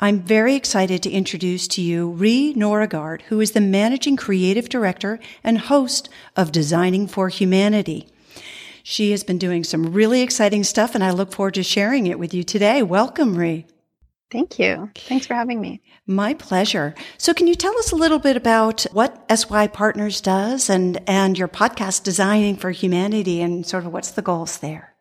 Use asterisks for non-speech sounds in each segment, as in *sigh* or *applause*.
I'm very excited to introduce to you Rie Norregaard, who is the Managing Creative Director and host of Designing for Humanity. She has been doing some really exciting stuff, and I look forward to sharing it with you today. Welcome, Rie. Thank you. Thanks for having me. My pleasure. So can you tell us a little bit about what SY Partners does and, and your podcast Designing for Humanity and sort of what's the goals there?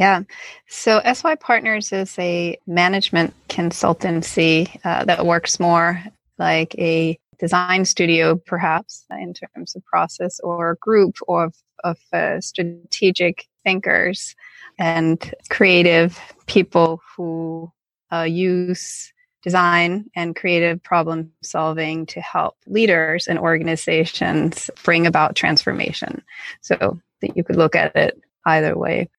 Yeah. So SY Partners is a management consultancy uh, that works more like a design studio, perhaps, in terms of process or group of, of uh, strategic thinkers and creative people who uh, use design and creative problem solving to help leaders and organizations bring about transformation. So that you could look at it either way.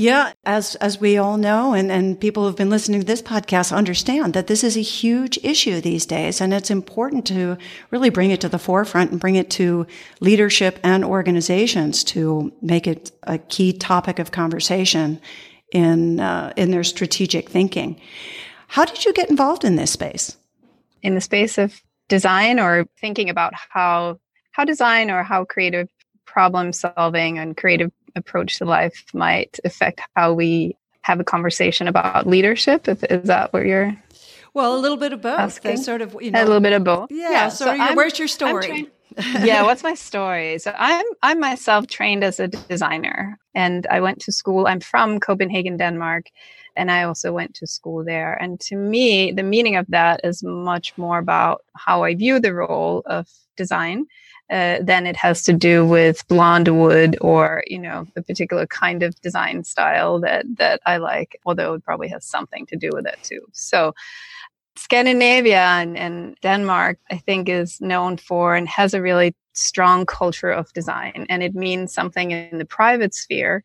Yeah, as as we all know, and, and people who've been listening to this podcast understand that this is a huge issue these days, and it's important to really bring it to the forefront and bring it to leadership and organizations to make it a key topic of conversation in uh, in their strategic thinking. How did you get involved in this space? In the space of design, or thinking about how how design or how creative problem solving and creative approach to life might affect how we have a conversation about leadership. If, is that what you're? Well, a little bit of both. Sort of, you know, a little bit of both. Yeah. yeah so, so where's your story? *laughs* yeah, what's my story? So I'm I'm myself trained as a designer, and I went to school. I'm from Copenhagen, Denmark, and I also went to school there. And to me, the meaning of that is much more about how I view the role of design uh, than it has to do with blonde wood or you know the particular kind of design style that that I like. Although it probably has something to do with it too. So. Scandinavia and, and Denmark, I think, is known for and has a really strong culture of design. And it means something in the private sphere,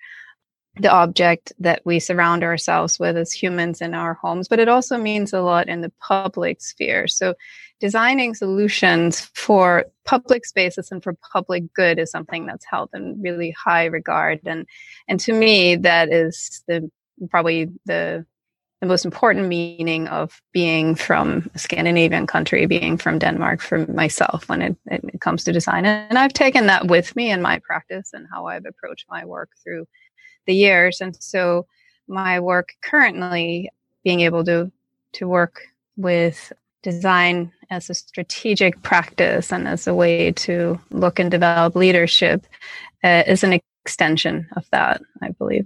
the object that we surround ourselves with as humans in our homes, but it also means a lot in the public sphere. So designing solutions for public spaces and for public good is something that's held in really high regard and and to me that is the probably the the most important meaning of being from a Scandinavian country, being from Denmark for myself when it, it comes to design. And I've taken that with me in my practice and how I've approached my work through the years. And so my work currently being able to to work with design as a strategic practice and as a way to look and develop leadership uh, is an extension of that, I believe.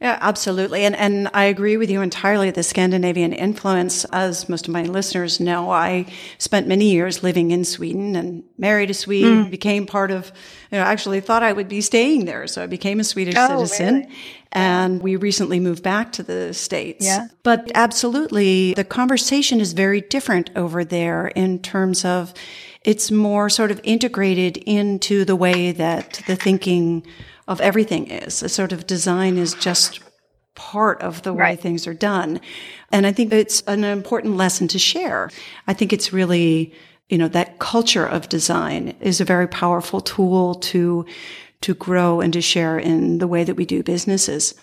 Yeah, absolutely. And and I agree with you entirely. The Scandinavian influence, as most of my listeners know, I spent many years living in Sweden and married a Swede, mm. became part of, you know, actually thought I would be staying there. So I became a Swedish oh, citizen. Really? And we recently moved back to the States. Yeah. But absolutely, the conversation is very different over there in terms of it's more sort of integrated into the way that the thinking of everything is. A sort of design is just part of the way right. things are done. And I think it's an important lesson to share. I think it's really, you know, that culture of design is a very powerful tool to, to grow and to share in the way that we do businesses.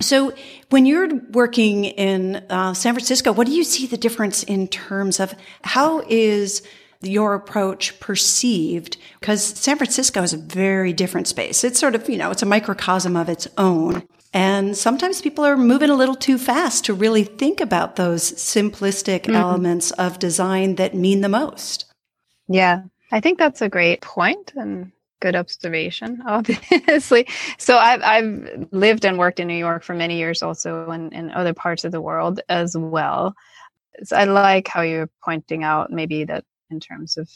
So, when you're working in uh, San Francisco, what do you see the difference in terms of how is your approach perceived? Because San Francisco is a very different space. It's sort of, you know, it's a microcosm of its own. And sometimes people are moving a little too fast to really think about those simplistic mm-hmm. elements of design that mean the most. Yeah, I think that's a great point and good observation, *laughs* obviously. So I've, I've lived and worked in New York for many years also and in other parts of the world as well. So I like how you're pointing out maybe that in terms of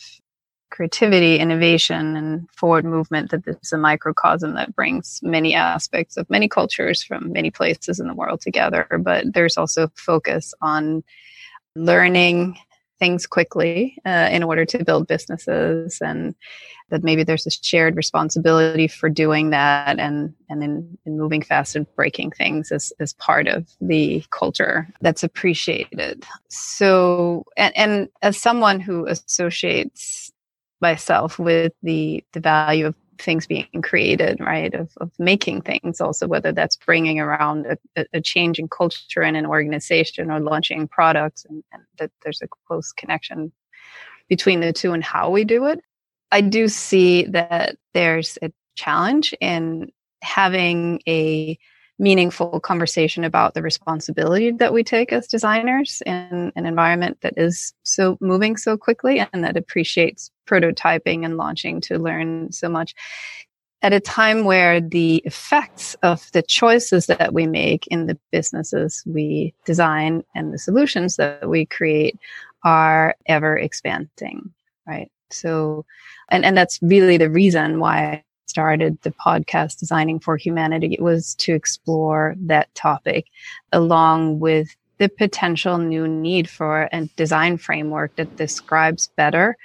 creativity, innovation, and forward movement that this is a microcosm that brings many aspects of many cultures from many places in the world together. But there's also focus on learning, things quickly uh, in order to build businesses and that maybe there's a shared responsibility for doing that and and in, in moving fast and breaking things as, as part of the culture that's appreciated. So and, and as someone who associates myself with the the value of things being created, right? Of, of making things also, whether that's bringing around a, a change in culture in an organization or launching products, and, and that there's a close connection between the two and how we do it. I do see that there's a challenge in having a meaningful conversation about the responsibility that we take as designers in an environment that is so moving so quickly and that appreciates prototyping and launching to learn so much at a time where the effects of the choices that we make in the businesses we design and the solutions that we create are ever expanding right? So and and that's really the reason why started the podcast Designing for Humanity it was to explore that topic along with the potential new need for a design framework that describes better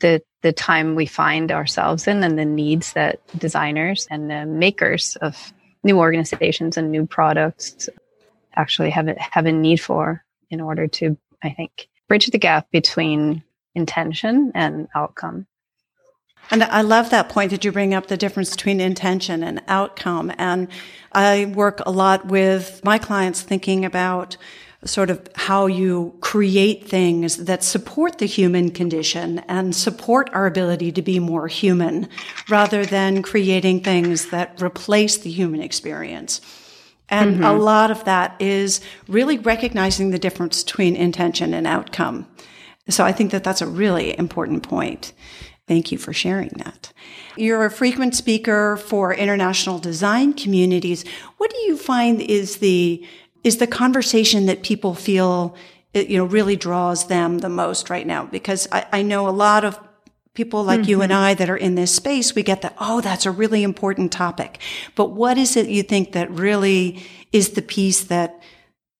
the the time we find ourselves in and the needs that designers and the makers of new organizations and new products actually have a, have a need for in order to I think bridge the gap between intention and outcome. And I love that point that you bring up the difference between intention and outcome. And I work a lot with my clients thinking about sort of how you create things that support the human condition and support our ability to be more human rather than creating things that replace the human experience. And mm-hmm. a lot of that is really recognizing the difference between intention and outcome. So I think that that's a really important point. Thank you for sharing that. You're a frequent speaker for international design communities. What do you find is the is the conversation that people feel you know really draws them the most right now? Because I, I know a lot of people like mm-hmm. you and mm-hmm. I that are in this space, we get that, oh, that's a really important topic. But what is it you think that really is the piece that,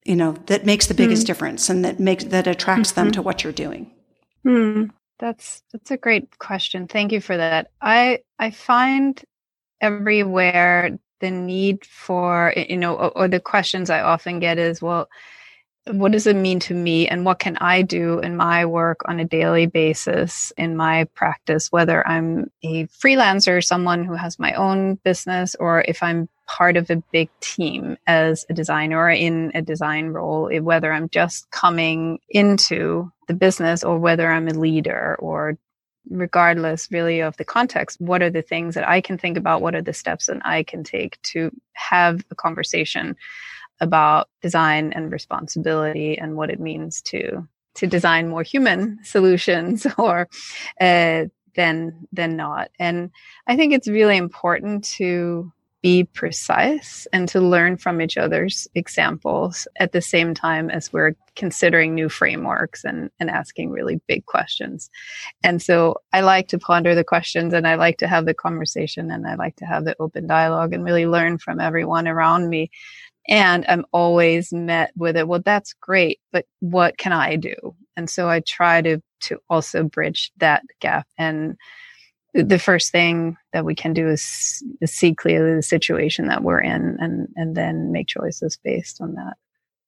you know, that makes the biggest mm-hmm. difference and that makes, that attracts mm-hmm. them to what you're doing? Hmm. That's that's a great question. Thank you for that. I I find everywhere the need for you know or, or, the questions I often get is well what does it mean to me and what can I do in my work on a daily basis in my practice whether I'm a freelancer someone who has my own business or if I'm part of a big team as a designer or in a design role whether I'm just coming into the business or whether I'm a leader or regardless really of the context what are the things that i can think about? What are the steps that i can take to have a conversation about design and responsibility and what it means to to design more human *laughs* solutions *laughs* or uh, than than not? And i think it's really important to be precise and to learn from each other's examples at the same time as we're considering new frameworks and, and asking really big questions. And so I like to ponder the questions and I like to have the conversation and I like to have the open dialogue and really learn from everyone around me. And I'm always met with it. Well, that's great, but what can I do? And so I try to to also bridge that gap and the first thing that we can do is, is see clearly the situation that we're in and, and then make choices based on that.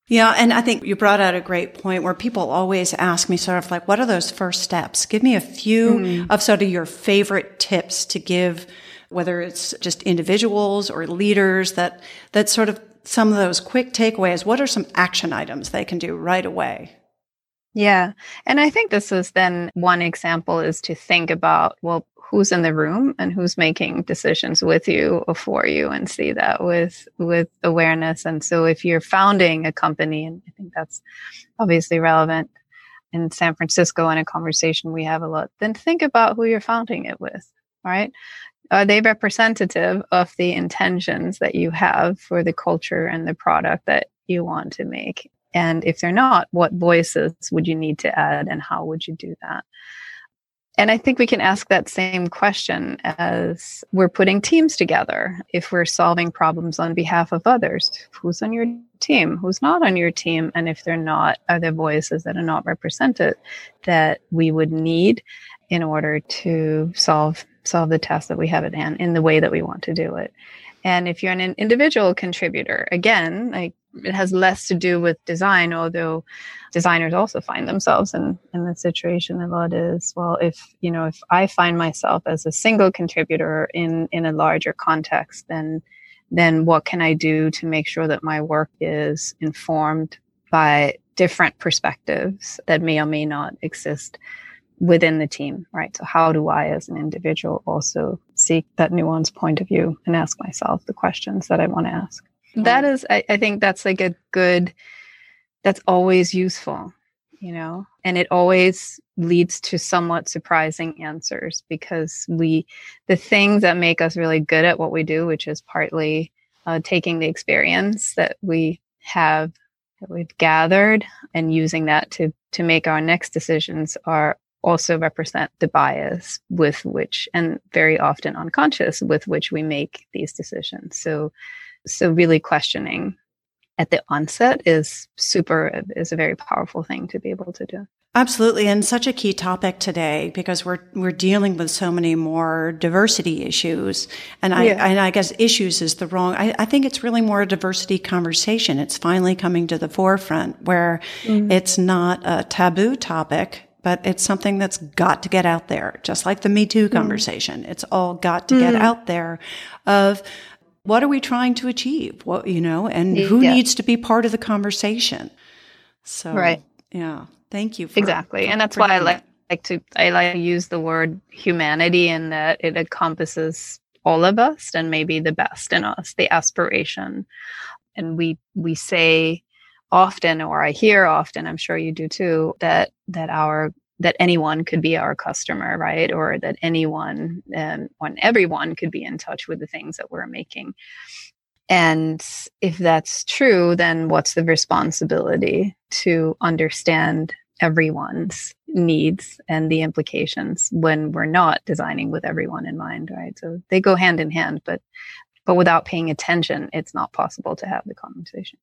Yeah, and I think you brought out a great point where people always ask me sort of like, what are those first steps? Give me a few mm. of sort of your favorite tips to give, whether it's just individuals or leaders that, that sort of some of those quick takeaways. What are some action items they can do right away? Yeah. And I think this is then one example is to think about, well, who's in the room and who's making decisions with you or for you and see that with with awareness. And so if you're founding a company and i think that's obviously relevant in san francisco in a conversation we have a lot then think about who you're founding it with right? Are they representative of the intentions that you have for the culture and the product that you want to make? And if they're not what voices would you need to add and how would you do that and I think we can ask that same question as we're putting teams together. If we're solving problems on behalf of others, who's on your team who's not on your team and if they're not are there voices that are not represented that we would need in order to solve solve the task that we have at hand in the way that we want to do it and if you're an individual contributor again like it has less to do with design although designers also find themselves in in the situation a lot is well if you know if i find myself as a single contributor in in a larger context then then what can I do to make sure that my work is informed by different perspectives that may or may not exist within the team, right? So how do I as an individual also seek that nuanced point of view and ask myself the questions that I want to ask? That is, I, I think that's like a good, that's always useful you know and it always leads to somewhat surprising answers because we the things that make us really good at what we do which is partly uh, taking the experience that we have that we've gathered and using that to to make our next decisions are also represent the bias with which and very often unconscious with which we make these decisions so so really questioning at the onset is super is a very powerful thing to be able to do. Absolutely, and such a key topic today because we're we're dealing with so many more diversity issues, and I yeah. and I guess issues is the wrong. I, I, think it's really more a diversity conversation. It's finally coming to the forefront where mm-hmm. it's not a taboo topic, but it's something that's got to get out there. Just like the Me Too mm-hmm. conversation, it's all got to mm-hmm. get out there. Of what are we trying to achieve? What, you know, and who yeah. needs to be part of the conversation? So, right. Yeah. Thank you. exactly. and that's why I like, like to, I like to use the word humanity in that it encompasses all of us and maybe the best in us, the aspiration. And we, we say often, or I hear often, I'm sure you do too, that, that our that anyone could be our customer, right? Or that anyone um, and when everyone could be in touch with the things that we're making. And if that's true, then what's the responsibility to understand everyone's needs and the implications when we're not designing with everyone in mind, right? So they go hand in hand, but but without paying attention, it's not possible to have the conversation.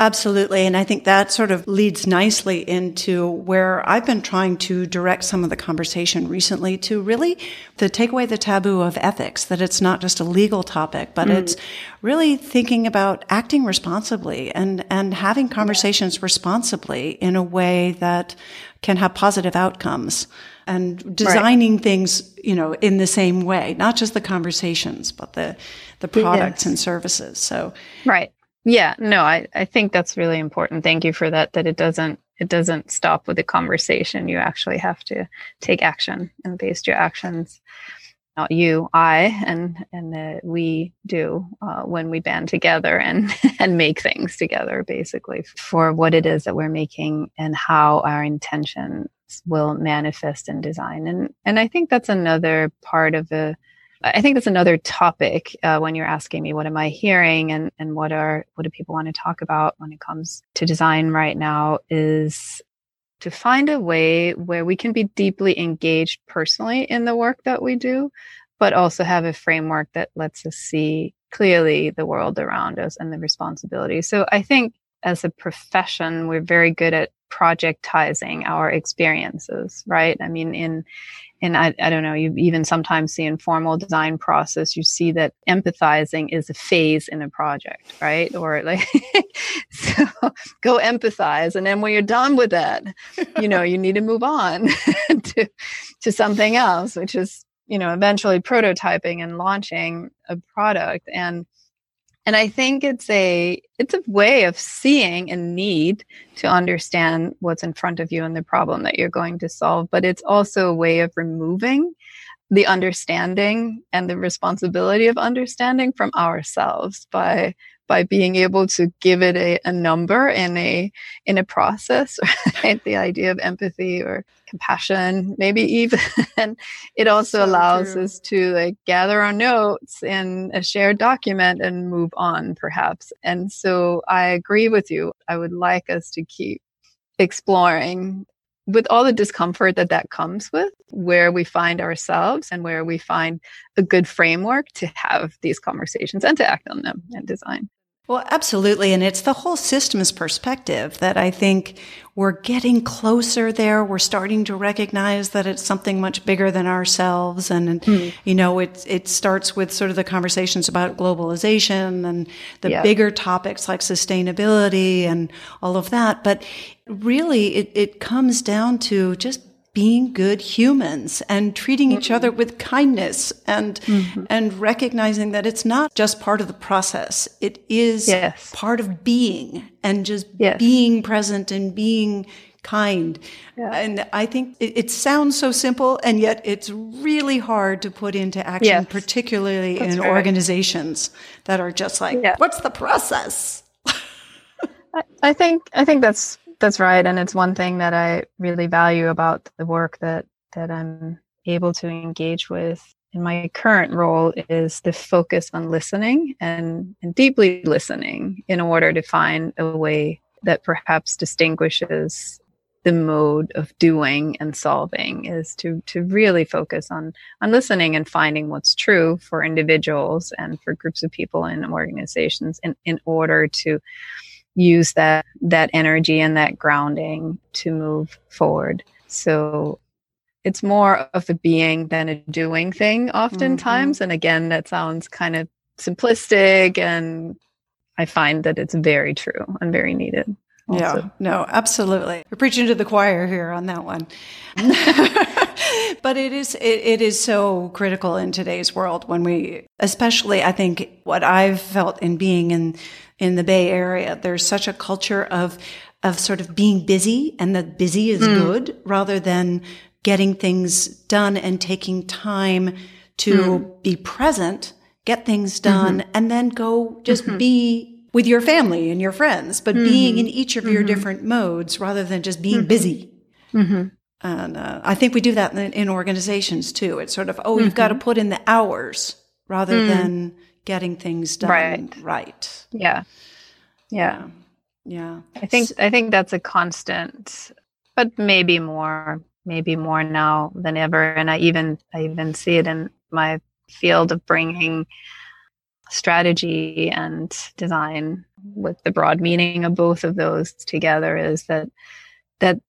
Absolutely. And I think that sort of leads nicely into where I've been trying to direct some of the conversation recently to really to take away the taboo of ethics, that it's not just a legal topic, but mm. it's really thinking about acting responsibly and, and having conversations yeah. responsibly in a way that can have positive outcomes and designing right. things, you know, in the same way, not just the conversations, but the, the products yes. and services. So, right. Yeah, no, I, I think that's really important. Thank you for that, that it doesn't it doesn't stop with the conversation. You actually have to take action and based your actions. Not you, I, and and uh, we do uh, when we band together and *laughs* and make things together, basically for what it is that we're making and how our intentions will manifest in design. And and I think that's another part of the I think that's another topic uh, when you're asking me what am I hearing and and what are what do people want to talk about when it comes to design right now is to find a way where we can be deeply engaged personally in the work that we do, but also have a framework that lets us see clearly the world around us and the responsibility. So I think as a profession, we're very good at projectizing our experiences, right? I mean, in and I, I don't know, you even sometimes see in formal design process, you see that empathizing is a phase in a project, right? Or like, *laughs* so go empathize. And then when you're done with that, you know, you need to move on *laughs* to, to something else, which is, you know, eventually prototyping and launching a product. And and i think it's a it's a way of seeing a need to understand what's in front of you and the problem that you're going to solve but it's also a way of removing the understanding and the responsibility of understanding from ourselves by by being able to give it a, a number in a in a process *laughs* right the idea of empathy or compassion maybe even it also so allows true. us to like gather our notes in a shared document and move on perhaps and so i agree with you i would like us to keep exploring with all the discomfort that that comes with, where we find ourselves and where we find a good framework to have these conversations and to act on them and design. Well, absolutely. And it's the whole systems perspective that I think we're getting closer there. We're starting to recognize that it's something much bigger than ourselves. And, mm. you know, it, it starts with sort of the conversations about globalization and the yeah. bigger topics like sustainability and all of that. But really, it, it comes down to just being good humans and treating each other mm-hmm. with kindness and mm-hmm. and recognizing that it's not just part of the process it is yes. part of being and just yes. being present and being kind yeah. and i think it, it, sounds so simple and yet it's really hard to put into action yes. particularly That's in right. organizations that are just like yeah. what's the process *laughs* I think i think that's that's right and it's one thing that i really value about the work that that i'm able to engage with in my current role is the focus on listening and, and deeply listening in order to find a way that perhaps distinguishes the mode of doing and solving is to to really focus on on listening and finding what's true for individuals and for groups of people and organizations in, in order to use that that energy and that grounding to move forward. So it's more of a being than a doing thing oftentimes. Mm-hmm. And again, that sounds kind of simplistic and I find that it's very true and very needed. Also. Yeah, no, absolutely. We're preaching to the choir here on that one. *laughs* but it is it, it is so critical in today's world when we especially I think what I've felt in being in in the Bay Area. There's such a culture of, of sort of being busy and that busy is mm. good rather than getting things done and taking time to mm. be present, get things done, mm-hmm. and then go just mm-hmm. be with your family and your friends, but mm-hmm. being in each of your mm-hmm. different modes rather than just being mm-hmm. busy. Mm-hmm. And uh, I think we do that in, in, organizations too. It's sort of, oh, you've got to put in the hours rather mm. than getting things done right. right. Yeah. Yeah. Yeah. I think I think that's a constant, but maybe more, maybe more now than ever. And I even I even see it in my field of bringing strategy and design with the broad meaning of both of those together is that that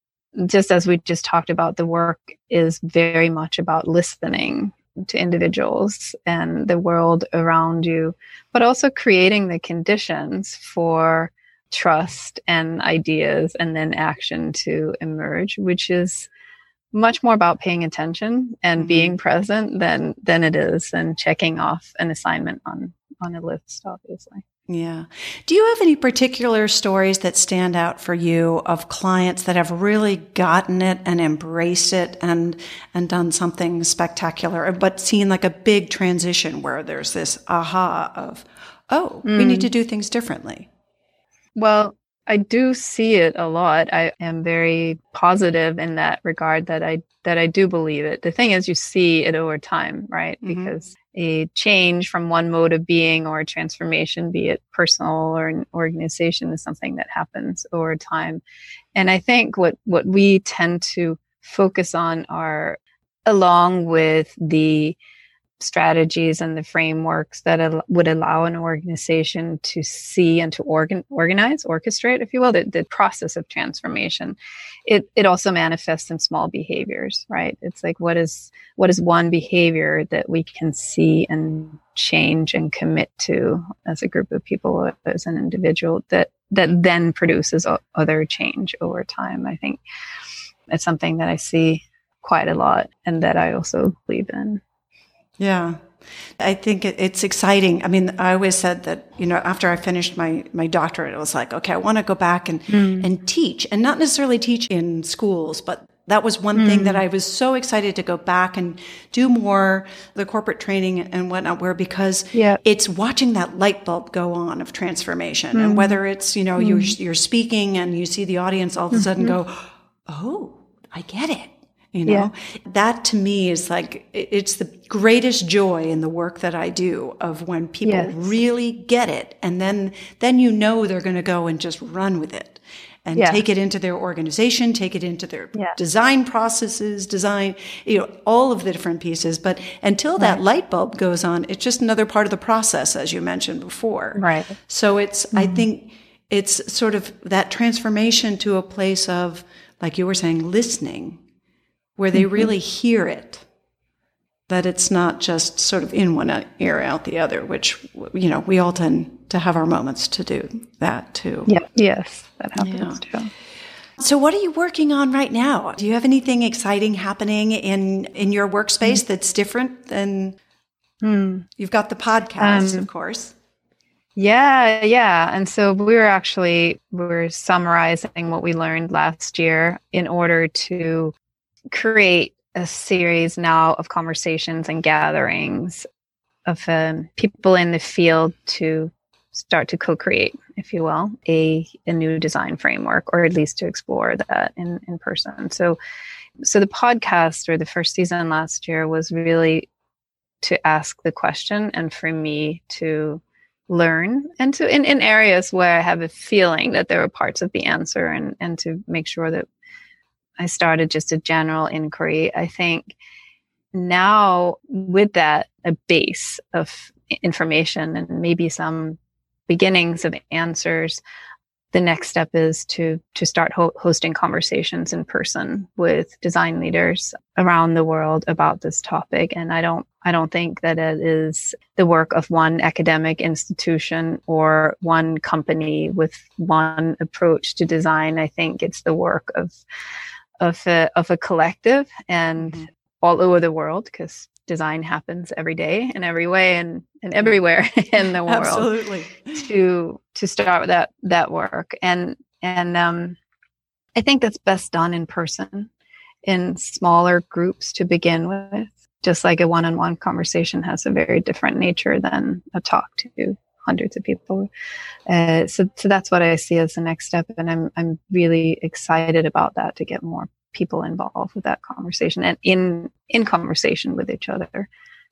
just as we just talked about the work is very much about listening to individuals and the world around you, but also creating the conditions for trust and ideas and then action to emerge, which is much more about paying attention and mm-hmm. being present than than it is and checking off an assignment on on a list, obviously. Yeah. Do you have any particular stories that stand out for you of clients that have really gotten it and embraced it and and done something spectacular, but seen like a big transition where there's this aha of, oh, mm. we need mm. to do things differently? Well, I do see it a lot. I am very positive in that regard that I that I do believe it. The thing is you see it over time, right? Mm-hmm. Because a change from one mode of being or transformation, be it personal or an organization, is something that happens over time. And I think what what we tend to focus on are along with the strategies and the frameworks that al- would allow an organization to see and to organ- organize, orchestrate, if you will, the, the process of transformation. It, it also manifests in small behaviors, right? It's like what is what is one behavior that we can see and change and commit to as a group of people, as an individual, that that then produces other change over time. I think it's something that I see quite a lot and that I also believe in. Yeah. I think it's exciting. I mean, I always said that, you know, after I finished my, my doctorate, it was like, okay, I want to go back and, mm. and teach and not necessarily teach in schools, but that was one mm. thing that mm. I was so excited to go back and do more the corporate training and whatnot, where because yeah. it's watching that light bulb go on of transformation. Mm. And whether it's, you know, you're, mm. you're speaking and you see the audience all of a sudden mm-hmm. go, Oh, I get it you know yeah. that to me is like it's the greatest joy in the work that i do of when people yes. really get it and then then you know they're going to go and just run with it and yeah. take it into their organization, take it into their yeah. design processes, design, you know, all of the different pieces. But until right. that light bulb goes on, it's just another part of the process, as you mentioned before. Right. So it's, mm-hmm. I think it's sort of that transformation to a place of, like you were saying, listening, where they mm-hmm. really hear it that it's not just sort of in one ear out the other which you know we all tend to have our moments to do that too yeah yes that happens yeah. too so what are you working on right now do you have anything exciting happening in in your workspace mm. that's different than mm. you've got the podcast um, of course yeah yeah and so we were actually we were summarizing what we learned last year in order to create a series now of conversations and gatherings of um, people in the field to start to co-create, if you will, a, a new design framework, or at least to explore that in, in person. So, so the podcast or the first season last year was really to ask the question and for me to learn and to in, in areas where I have a feeling that there are parts of the answer and, and to make sure that I started just a general inquiry. I think now with that, a base of information and maybe some beginnings of answers, the next step is to to start ho- hosting conversations in person with design leaders around the world about this topic and i don't i don't think that it is the work of one academic institution or one company with one approach to design i think it's the work of of a, of a collective and mm-hmm. all over the world because design happens every day and every way and, and everywhere *laughs* in the world absolutely. to to start that that work. And and um i think that's best done in person in smaller groups to begin with just like a one-on-one conversation has a very different nature than a talk to hundreds of people. Uh, so, so that's what I see as the next step, and I'm I'm really excited about that to get more people involved with that conversation and in in conversation with each other,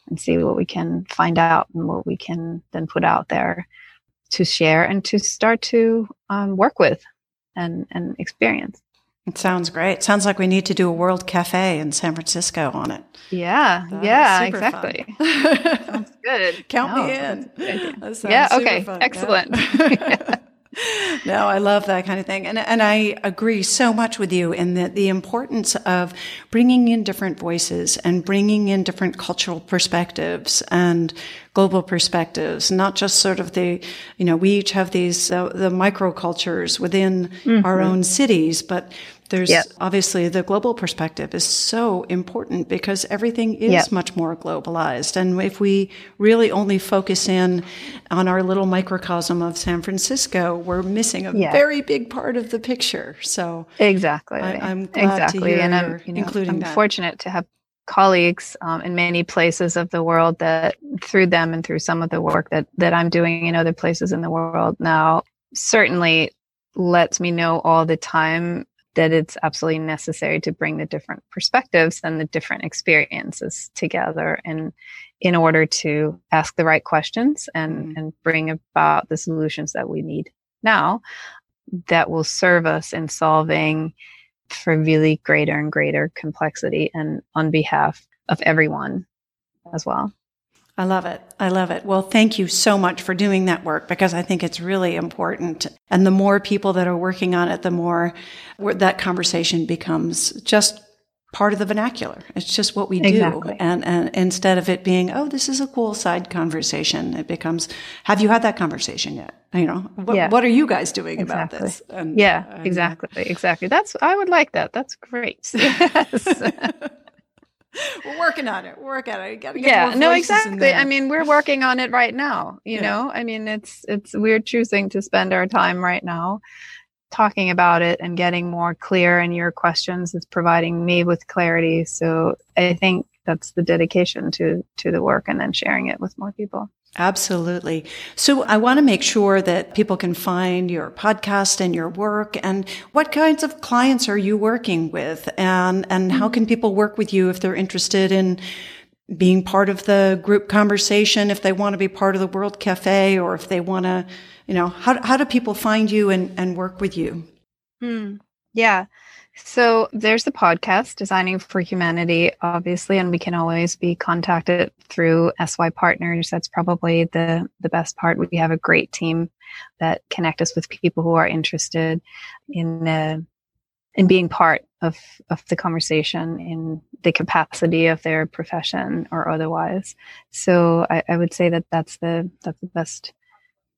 and see what we can find out and what we can then put out there to share and to start to um, work with and and experience. It sounds great. Sounds like we need to do a World Cafe in San Francisco on it. Yeah, that yeah, exactly. *laughs* sounds good. Count no, me in. Yeah, okay, fun. excellent. Yeah. *laughs* no, I love that kind of thing. And, and I agree so much with you in that the importance of bringing in different voices and bringing in different cultural perspectives and global perspectives, not just sort of the, you know, we each have these, uh, the microcultures within mm-hmm. our own cities, but there's yep. obviously the global perspective is so important because everything is yep. much more globalized. And if we really only focus in on our little microcosm of San Francisco, we're missing a yeah. very big part of the picture. So exactly, I, am glad exactly. to hear and I'm, you know, including I'm that. fortunate to have colleagues um, in many places of the world that through them and through some of the work that that I'm doing in other places in the world now certainly lets me know all the time that it's absolutely necessary to bring the different perspectives and the different experiences together and in order to ask the right questions and, mm-hmm. and bring about the solutions that we need now that will serve us in solving for really greater and greater complexity and on behalf of everyone as well. I love it. I love it. Well, thank you so much for doing that work because I think it's really important. And the more people that are working on it, the more that conversation becomes just part of the vernacular. It's just what we exactly. do. And, and instead of it being, oh, this is a cool side conversation, it becomes, have you had that conversation yet? You know, what, yeah. what are you guys doing exactly. about this? And, yeah, and, exactly. Exactly. That's, I would like that. That's great. Yes. *laughs* *laughs* *laughs* *laughs* we're working on it. We're working on it. Gotta get yeah, no, exactly. I mean, we're working on it right now. You yeah. know, I mean, it's it's we're choosing to spend our time right now talking about it and getting more clear. And your questions is providing me with clarity. So I think that's the dedication to to the work, and then sharing it with more people. Absolutely. So I want to make sure that people can find your podcast and your work and what kinds of clients are you working with and, and how can people work with you if they're interested in being part of the group conversation, if they want to be part of the World Cafe or if they want to, you know, how, how do people find you and, and work with you? Mm, yeah. So there's the podcast, Designing for Humanity, obviously, and we can always be contacted through SY Partners. That's probably the, the best part. We have a great team that connect us with people who are interested in uh, in being part of of the conversation in the capacity of their profession or otherwise. So I, I would say that that's the that's the best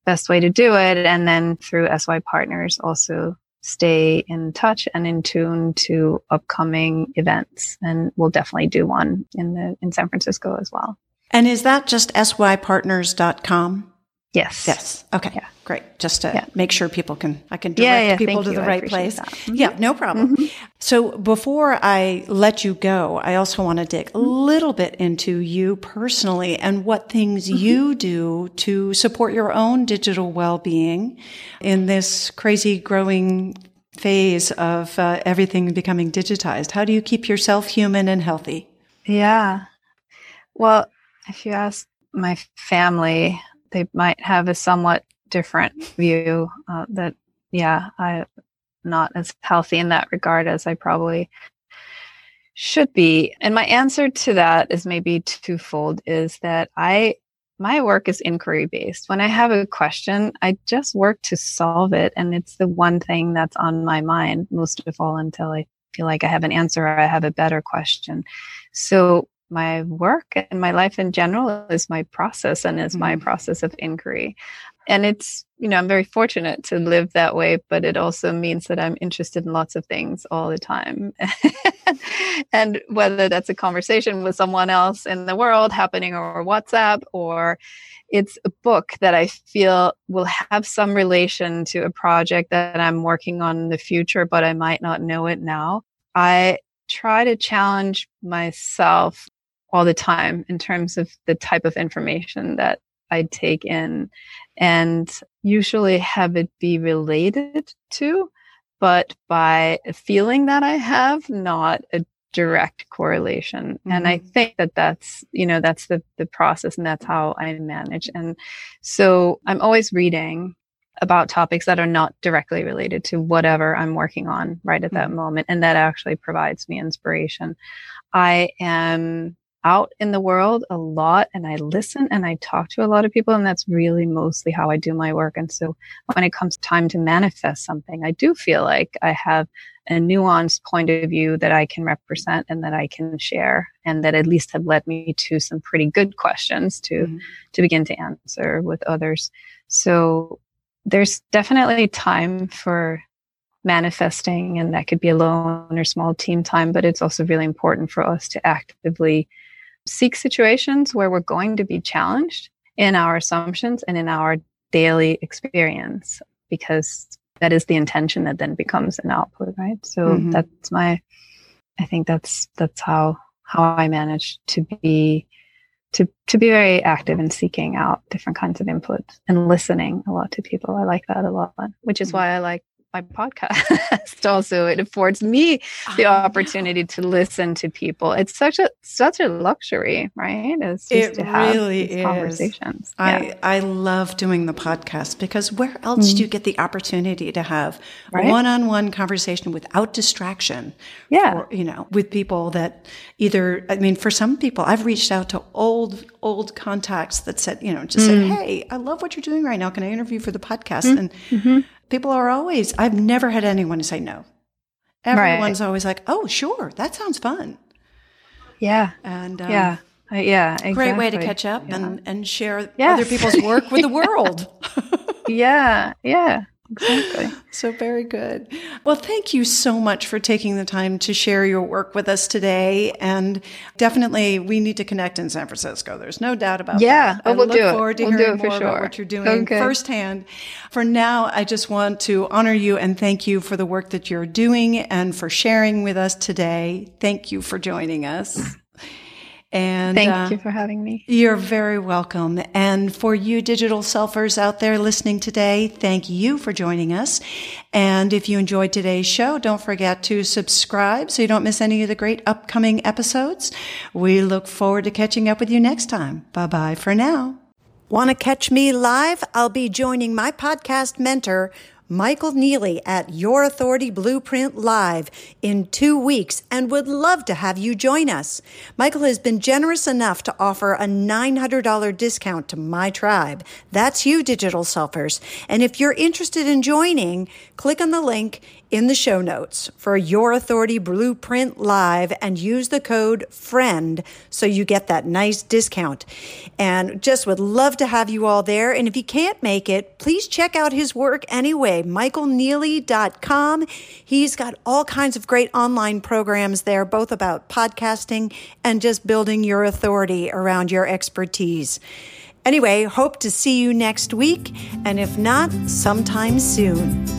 best way to do it. And then through SY Partners, also stay in touch and in tune to upcoming events. And we'll definitely do one in the in San Francisco as well. And is that just sypartners.com? Yes. Yes. Okay. Yeah. Great. Just to Yeah. make sure people can, I can direct Yeah, yeah, people thank to you. the right place. Mhm. Yeah, no problem. So before I let you go, I also want to dig a little bit into you personally and what things you do to support your own digital well-being in this crazy growing phase of uh, everything becoming digitized. How do you keep yourself human and healthy? Yeah. Well, if you ask my family, they might have a somewhat different view uh, that, yeah, I'm not as healthy in that regard as I probably should be. And my answer to that is maybe twofold is that I, my work is inquiry based. When I have a question, I just work to solve it. And it's the one thing that's on my mind most of all until I feel like I have an answer or I have a better question. So my work and my life in general is my process and is my Mhm. process of inquiry. And it's, you know, I'm very fortunate to live that way, but it also means that I'm interested in lots of things all the time. *laughs* and whether that's a conversation with someone else in the world happening over WhatsApp or it's a book that I feel will have some relation to a project that I'm working on in the future, but I might not know it now. I try to challenge myself all the time in terms of the type of information that I take in and usually have it be related to, but by a feeling that I have, not a direct correlation. And I mm-hmm. think that that's, you know, that's the, the process and that's how I manage. And so I'm always reading about topics that are not directly related to whatever I'm working on right at that mm-hmm. moment. And that actually provides me inspiration. I am out in the world a lot and I listen and I talk to a lot of people. And that's really mostly how I do my work. And so when it comes time to manifest something, I do feel like I have a nuanced point of view that I can represent and that I can share and that at least have led me to some pretty good questions to, Mhm. to begin to answer with others. So there's definitely time for manifesting and that could be alone or small team time, but it's also really important for us to actively seek situations where we're going to be challenged in our assumptions and in our daily experience because that is the intention that then becomes an output right so Mhm. that's my i think that's that's how how i manage to be to to be very active in seeking out different kinds of input and listening a lot to people i like that a lot which is Mhm. why i like my podcast *laughs* also it affords me the know. opportunity to listen to people. It's such a such a luxury, right? It's just It to really is. conversations. I, I love doing the podcast because where else do you get the opportunity to have Mm-hmm. Right. one on one conversation without distraction? Yeah. For, you know, with people that either, I mean, for some people, I've reached out to old, old contacts that said, you know, just said, Mm. Hey, I love what you're doing right now. Can I interview for the podcast? Mm-hmm. And people are always, I've never had anyone say no. Everyone's always like, Oh, sure. That sounds fun. yeah, And, um, yeah, Uh, yeah. great way to catch up Yeah. and, and share Yes. other people's work with the world. *laughs* yeah, yeah, exactly. so very good. Well, thank you so much for taking the time to share your work with us today. And definitely, we need to connect in San Francisco. There's no doubt about Yeah. that. Oh, we'll look do it. forward to We'll do hearing it for about sure. what you're doing Okay. firsthand. For now, I just want to honor you and thank you for the work that you're doing and for sharing with us today. Thank you for joining us. And Thank uh, you for having me. You're very welcome. And for you digital selfers out there listening today, thank you for joining us. And if you enjoyed today's show, don't forget to subscribe so you don't miss any of the great upcoming episodes. We look forward to catching up with you next time. Bye bye for now. Want to catch me live? I'll be joining my podcast mentor, Michael Neely at Your Authority Blueprint Live in two weeks and would love to have you join us. Michael has been generous enough to offer a $900 discount to my tribe. That's you, digital selfers. And if you're interested in joining, click on the link in the show notes for Your Authority Blueprint Live and use the code FRIEND so you get that nice discount. And just would love to have you all there. And if you can't make it, please check out his work anyway, michaelneely.com. He's got all kinds of great online programs there, both about podcasting and just building your authority around your expertise. Anyway, hope to see you next week, and if not, sometime soon.